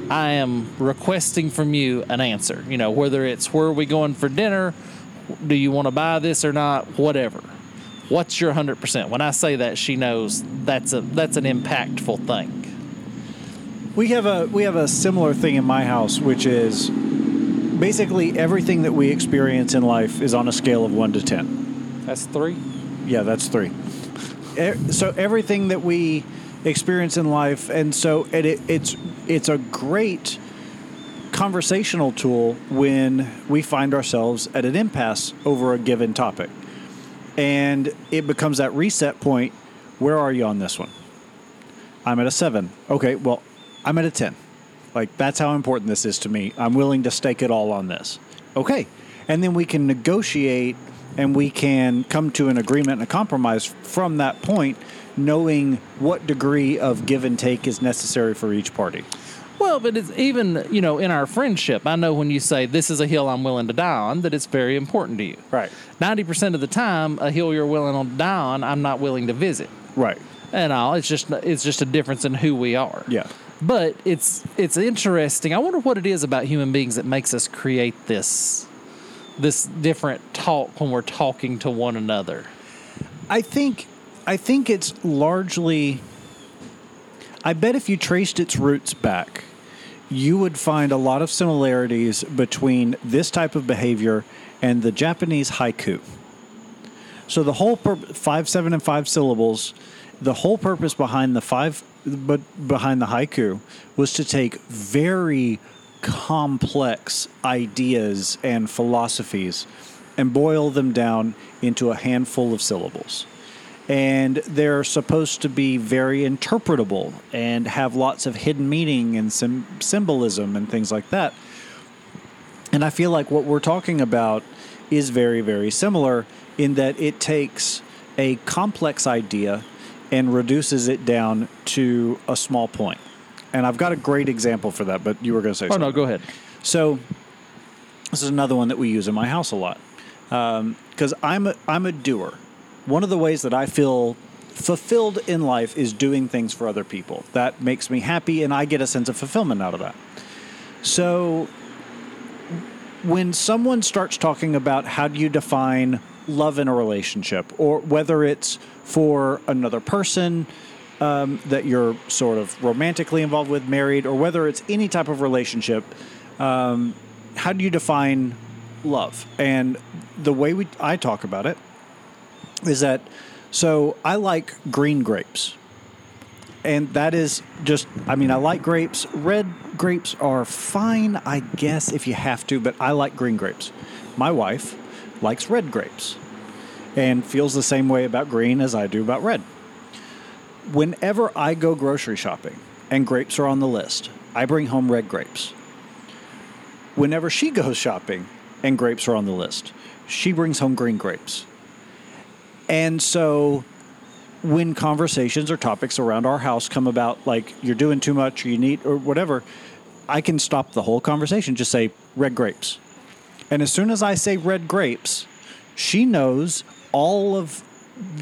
I am requesting from you an answer. You know whether it's where are we going for dinner? Do you want to buy this or not? Whatever. What's your 100% when i say that she knows that's a that's an impactful thing. We have a we have a similar thing in my house, which is basically everything that we experience in life is on a scale of one to ten. that's three? Yeah, that's three. So everything that we experience in life, and so it, it, it's it's a great conversational tool when we find ourselves at an impasse over a given topic, and it becomes that reset point. Where are you on this one? I'm at a seven. Okay, well, I'm at a 10. Like, that's how important this is to me. I'm willing to stake it all on this. Okay. And then we can negotiate and we can come to an agreement and a compromise from that point, knowing what degree of give and take is necessary for each party. Well, but it's even, you know, in our friendship, I know when you say this is a hill I'm willing to die on, that it's very important to you. Right. 90% of the time, a hill you're willing to die on, I'm not willing to visit. Right. And all, it's just it's just a difference in who we are. Yeah. But it's it's interesting. I wonder what it is about human beings that makes us create this this different talk when we're talking to one another. I think I think it's largely I bet if you traced its roots back, you would find a lot of similarities between this type of behavior and the Japanese haiku. So the whole pur- five, seven, and five syllables, the whole purpose behind the five, but behind the haiku, was to take very complex ideas and philosophies and boil them down into a handful of syllables. And they're supposed to be very interpretable and have lots of hidden meaning and some symbolism and things like that. And I feel like what we're talking about is very, very similar in that it takes a complex idea and reduces it down to a small point. And I've got a great example for that, but you were going to say Oh something. no, go ahead. So this is another one that we use in my house a lot um, because I'm a, I'm a doer. One of the ways that I feel fulfilled in life is doing things for other people. That makes me happy, and I get a sense of fulfillment out of that. So when someone starts talking about how do you define love in a relationship, or whether it's for another person um, that you're sort of romantically involved with, married, or whether it's any type of relationship, um, how do you define love? And the way we I talk about it is that so I like green grapes. And that is just, I mean, I like grapes. Red grapes are fine, I guess, if you have to, but I like green grapes. My wife likes red grapes and feels the same way about green as I do about red. Whenever I go grocery shopping and grapes are on the list, I bring home red grapes. Whenever she goes shopping and grapes are on the list, she brings home green grapes. And so when conversations or topics around our house come about, like you're doing too much or you need or whatever, I can stop the whole conversation, just say red grapes. And as soon as I say red grapes, she knows all of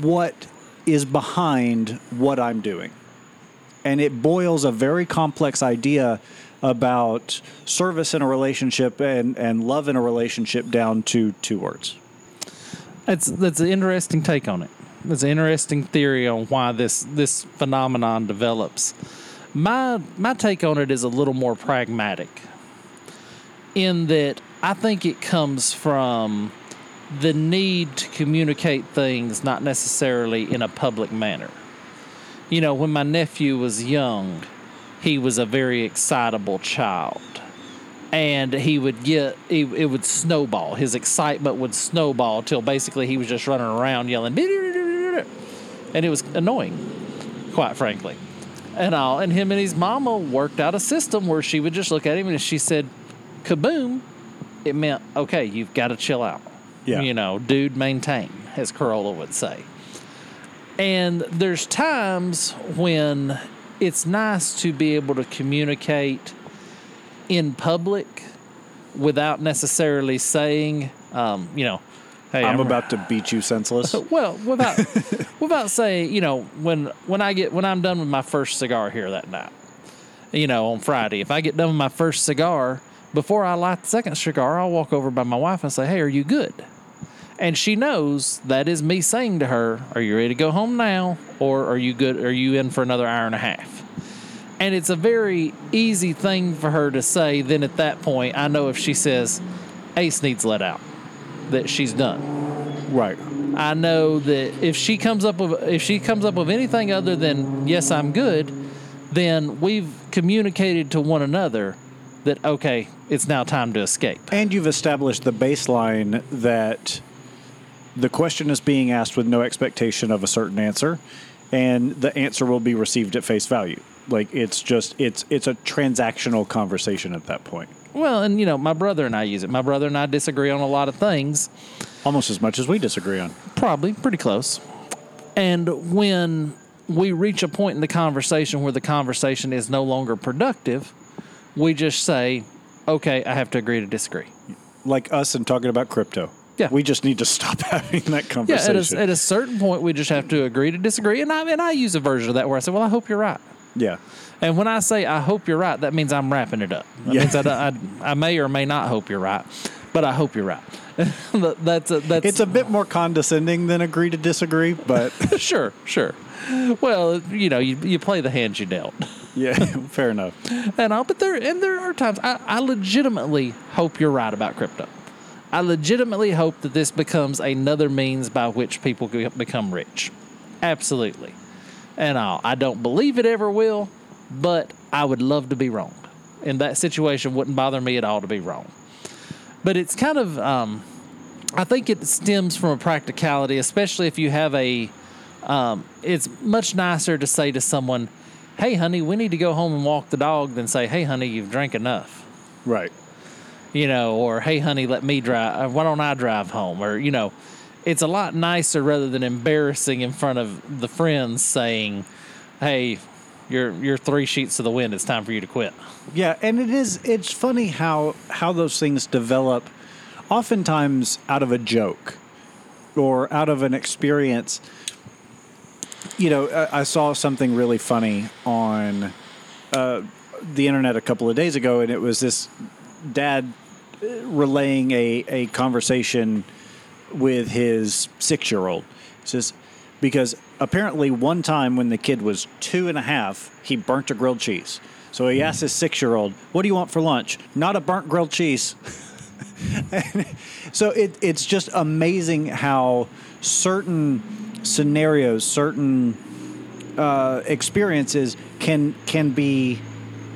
what is behind what I'm doing. And it boils a very complex idea about service in a relationship and, and love in a relationship down to two words. That's that's an interesting take on it. It's an interesting theory on why this this phenomenon develops. My my take on it is a little more pragmatic. In that I think it comes from the need to communicate things not necessarily in a public manner. You know, when my nephew was young, he was a very excitable child. And he would get, it, would snowball. His excitement would snowball till basically he was just running around yelling, and it was annoying, quite frankly. And all, and him and his mama worked out a system where she would just look at him and she said, kaboom, it meant, okay, you've got to chill out. Yeah. You know, dude, maintain, as Carolla would say. And there's times when it's nice to be able to communicate in public without necessarily saying, um, you know, hey, I'm about to beat you senseless. [laughs] well, without [laughs] without saying, you know, when when I get when I'm done with my first cigar here that night, you know, on Friday, if I get done with my first cigar, before I light the second cigar, I'll walk over by my wife and say, "Hey, are you good?" And she knows that is me saying to her, "Are you ready to go home now, or are you good? Are you in for another hour and a half?" And it's a very easy thing for her to say. Then at that point, I know if she says, "Ace needs let out," that she's done. right. I know that if she comes up with if she comes up with anything other than yes, I'm good, then we've communicated to one another that okay, it's now time to escape. And you've established the baseline that the question is being asked with no expectation of a certain answer, and the answer will be received at face value. Like it's just it's it's a transactional conversation at that point, Well, and you know, my brother and I use it. My brother and I disagree on a lot of things, almost as much as we disagree on. probably pretty close. And when we reach a point in the conversation where the conversation is no longer productive, we just say, "Okay, I have to agree to disagree." Like us and talking about crypto. Yeah. we just need to stop [laughs] having that Yeah, conversation. at a, at a certain point, we just have to agree to disagree. And I and I use a version of that where I say, "Well, I hope you're right." yeah, And when I say I hope you're right, that means I'm wrapping it up. That Yeah. means I, I, I may or may not hope you're right, but I hope you're right. [laughs] That's a, that's it's a bit more condescending than agree to disagree, but [laughs] sure, sure. Well, you know, you, you play the hands you dealt, yeah, [laughs] fair enough. and all. But there and there are times I, I legitimately hope you're right about crypto. I legitimately hope that this becomes another means by which people become rich. Absolutely, and all. I don't believe it ever will, but I would love to be wrong. In that situation, wouldn't bother me at all to be wrong. But it's kind of, um, I think it stems from a practicality, especially if you have a. Um, it's much nicer to say to someone, "Hey, honey, we need to go home and walk the dog," than say, "Hey, honey, you've drank enough." Right. you know, or hey, honey, let me drive. Uh, why don't I drive home? Or you know, it's a lot nicer rather than embarrassing in front of the friends saying, "Hey, you're you're three sheets to the wind. It's time for you to quit." Yeah, and it is. It's funny how how those things develop, oftentimes out of a joke, or out of an experience. You know, I, I saw something really funny on uh, the internet a couple of days ago, and it was this dad uh, relaying a a conversation with his six year old. Says, because apparently one time when the kid was two and a half, he burnt a grilled cheese. So he asked his six year old, What do you want for lunch? Not a burnt grilled cheese. [laughs] so it, it's just amazing how certain scenarios, certain uh, experiences can can be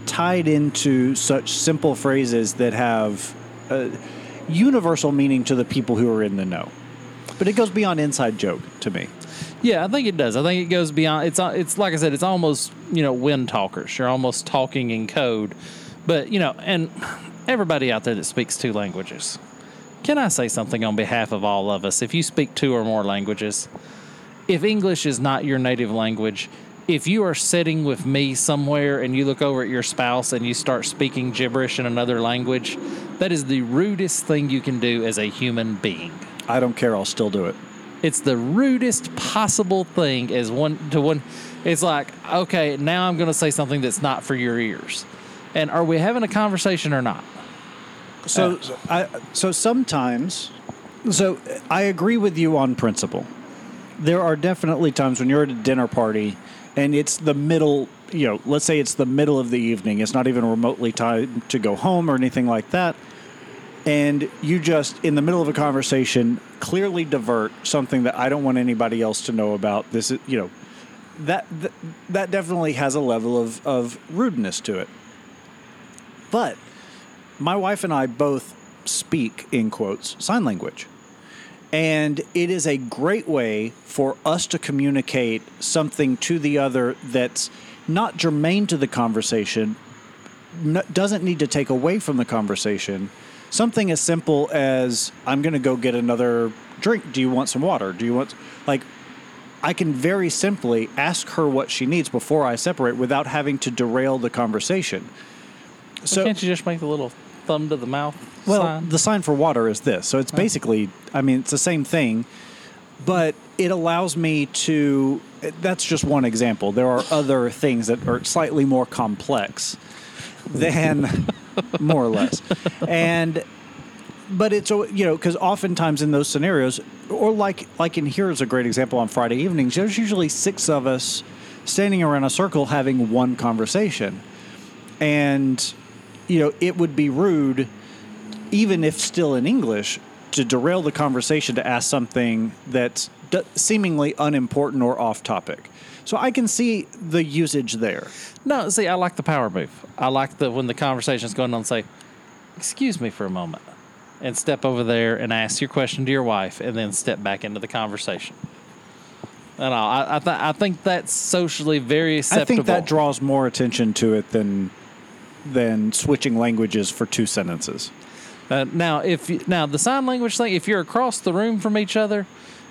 tied into such simple phrases that have uh, universal meaning to the people who are in the know. But it goes beyond inside joke to me. Yeah, I think it does. I think it goes beyond. It's it's like I said. It's almost you know wind talkers. You're almost talking in code, but you know, and everybody out there that speaks two languages. Can I say something on behalf of all of us? If you speak two or more languages, if English is not your native language, if you are sitting with me somewhere and you look over at your spouse and you start speaking gibberish in another language, that is the rudest thing you can do as a human being. I don't care. I'll still do it. It's the rudest possible thing as one to one. It's like, okay, now I'm going to say something that's not for your ears. And are we having a conversation or not? So, I, so sometimes, so I agree with you on principle. There are definitely times when you're at a dinner party and it's the middle, you know, let's say it's the middle of the evening. It's not even remotely time to go home or anything like that. And you just, in the middle of a conversation, clearly divert something that I don't want anybody else to know about. This is, you know, that that, that definitely has a level of, of rudeness to it. But my wife and I both speak, in quotes, sign language. And it is a great way for us to communicate something to the other that's not germane to the conversation, n- doesn't need to take away from the conversation. Something as simple as, I'm going to go get another drink. Do you want some water? Do you want, like, I can very simply ask her what she needs before I separate without having to derail the conversation. So can't you just make the little thumb to the mouth well, sign? the sign for water is this. So it's oh. basically, I mean, it's the same thing, but it allows me to. That's just one example. There are other things that are slightly more complex than, [laughs] more or less, and. But it's you know because oftentimes in those scenarios, or like like in here is a great example on Friday evenings. There's usually six of us standing around a circle having one conversation, and you know it would be rude even if still in English, to derail the conversation to ask something that's d- seemingly unimportant or off topic. So I can see the usage there. No, see, I like the power move. I like the when the conversation's going on, say, "Excuse me for a moment," and step over there and ask your question to your wife, and then step back into the conversation. And I, I, th- I think that's socially very acceptable. I think that draws more attention to it than than switching languages for two sentences. Uh, now, if you, now the sign language thing, if you're across the room from each other,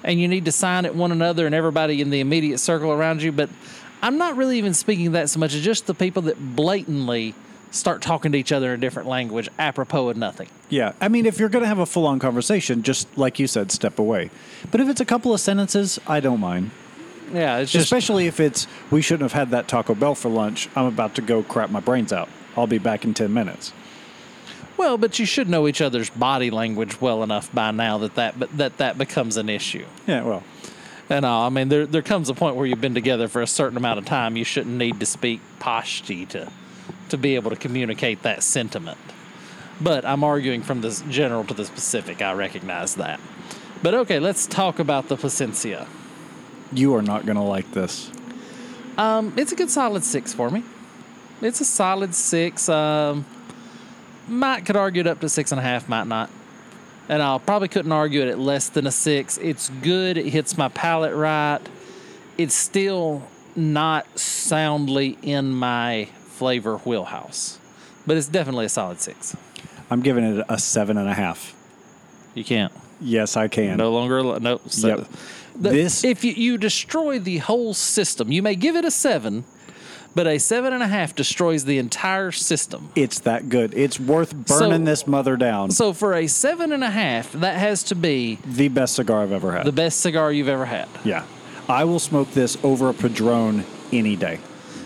and you need to sign at one another and everybody in the immediate circle around you, but I'm not really even speaking that so much as just the people that blatantly start talking to each other in a different language apropos of nothing. Yeah, I mean, if you're going to have a full on conversation, just like you said, step away. But if it's a couple of sentences, I don't mind. Yeah, it's just Especially if it's, we shouldn't have had that Taco Bell for lunch. I'm about to go crap my brains out. I'll be back in 10 minutes. well, but you should know each other's body language well enough by now that that that that becomes an issue. Yeah, well, And uh, I mean, there there comes a point where you've been together for a certain amount of time. You shouldn't need to speak Pashti to to be able to communicate that sentiment. But I'm arguing from the general to the specific. I recognize that. But okay, let's talk about the Plasencia. you are not going to like this. Um, it's a good solid six for me. It's a solid six. Um, might could argue it up to six and a half, might not. And I probably couldn't argue it at less than a six. It's good. It hits my palate right. It's still not soundly in my flavor wheelhouse, but it's definitely a solid six. I'm giving it a seven and a half. You can't. Yes, I can. No longer. No. So, Yep. the- This- if you, you destroy the whole system, you may give it a seven, but a seven and a half destroys the entire system. It's that good. It's worth burning So- this mother down. So for a seven and a half, that has to be the best cigar I've ever had. the best cigar you've ever had. yeah. I will smoke this over a Padron any day.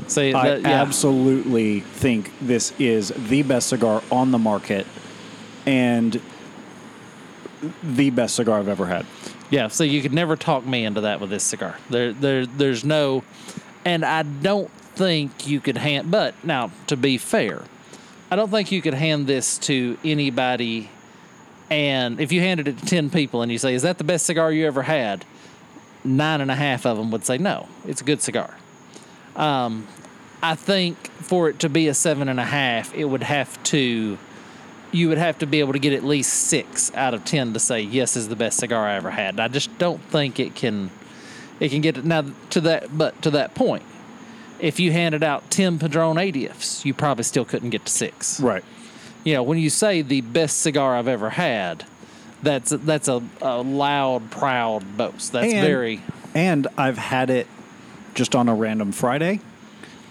See, I that, yeah. absolutely think this is the best cigar on the market and the best cigar I've ever had. Yeah, so you could never talk me into that with this cigar. There, there, there's no, and I don't think you could hand. But now, to be fair, I don't think you could hand this to anybody. And if you handed it to ten people and you say, "Is that the best cigar you ever had?" Nine and a half of them would say, "No, it's a good cigar." Um, I think for it to be a seven and a half, it would have to you would have to be able to get at least six out of ten to say yes is the best cigar I ever had. I just don't think it can it can get now to that but to that point. If you handed out ten Padron 80ths, you probably still couldn't get to six. Right. You know, when you say the best cigar I've ever had, that's that's a, a loud, proud boast. That's And- very And I've had it just on a random Friday.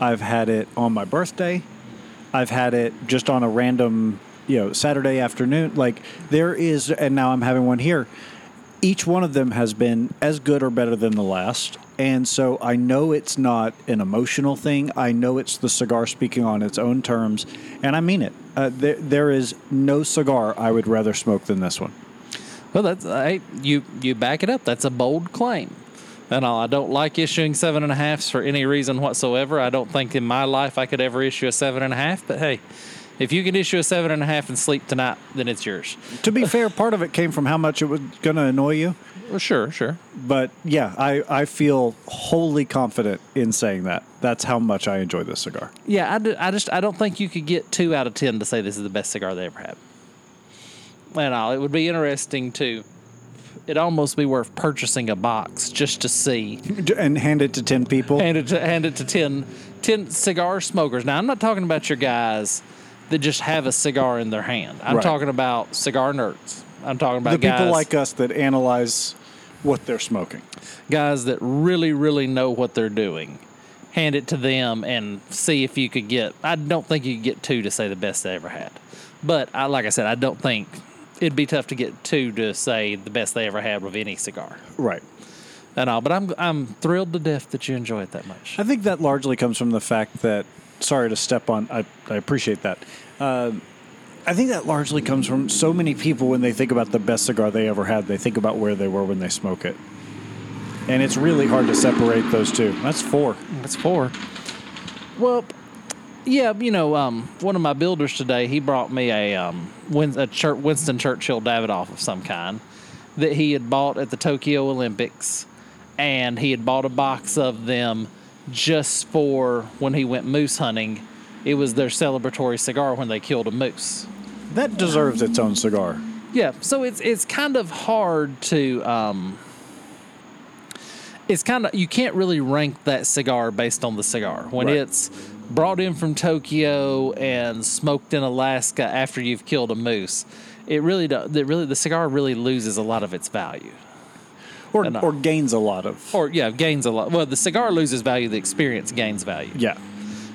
I've had it on my birthday. I've had it just on a random, you know, Saturday afternoon. Like there is, and now I'm having one here. Each one of them has been as good or better than the last. And so I know it's not an emotional thing. I know it's the cigar speaking on its own terms. And I mean it. Uh, there, there is no cigar I would rather smoke than this one. Well, that's hey, you you back it up. That's a bold claim. And all, I don't like issuing seven and a halfs for any reason whatsoever. I don't think in my life I could ever issue a seven and a half. But hey, if you can issue a seven and a half and sleep tonight, then it's yours. To be fair, part of it came from how much it was going to annoy you. Sure, sure. But yeah, I, I feel wholly confident in saying that. That's how much I enjoy this cigar. Yeah, I, do- I just I don't think you could get two out of ten to say this is the best cigar they ever had. And all, it would be interesting to. It'd almost be worth purchasing a box just to see. And hand it to 10 people. Hand it to hand it to 10, 10 cigar smokers. Now I'm not talking about your guys that just have a cigar in their hand. I'm Right. talking about cigar nerds. I'm talking about the people like us that analyze what they're smoking. guys that really, really know what they're doing. Hand it to them and see if you could get. I don't think you could get two to say the best they ever had, but I, like I said, I don't think it'd be tough to get two to say the best they ever had with any cigar Right. and all. But I'm I'm thrilled to death that you enjoy it that much. I think that largely comes from the fact that, sorry to step on, I, I appreciate that. Um I think that largely comes from so many people when they think about the best cigar they ever had, they think about where they were when they smoke it. And it's really hard to separate those two. That's four. That's four. Well, yeah, you know, um, one of my builders today, he brought me a, um, Win- a Chur- Winston Churchill Davidoff of some kind that he had bought at the Tokyo Olympics, and he had bought a box of them just for when he went moose hunting. It was their celebratory cigar when they killed a moose. That deserves its own cigar. Yeah, so it's it's kind of hard to um it's kind of you can't really rank that cigar based on the cigar. When Right. it's brought in from Tokyo and smoked in Alaska after you've killed a moose, it really does it really the cigar really loses a lot of its value. Or, uh, or gains a lot of. Or yeah, gains a lot. Well, the cigar loses value, the experience gains value. Yeah.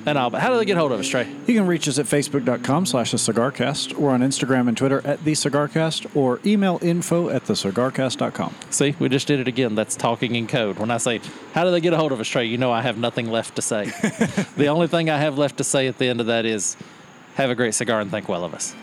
And all, but how do they get a hold of us, Trae? You can reach us at facebook.com slash the cigarcast or on Instagram and Twitter at the cigarcast or email info at thecigarcast.com. See, we just did it again. That's talking in code. When I say, how do they get a hold of us, Trae? You know I have nothing left to say. [laughs] the only thing I have left to say at the end of that is, have a great cigar and think well of us.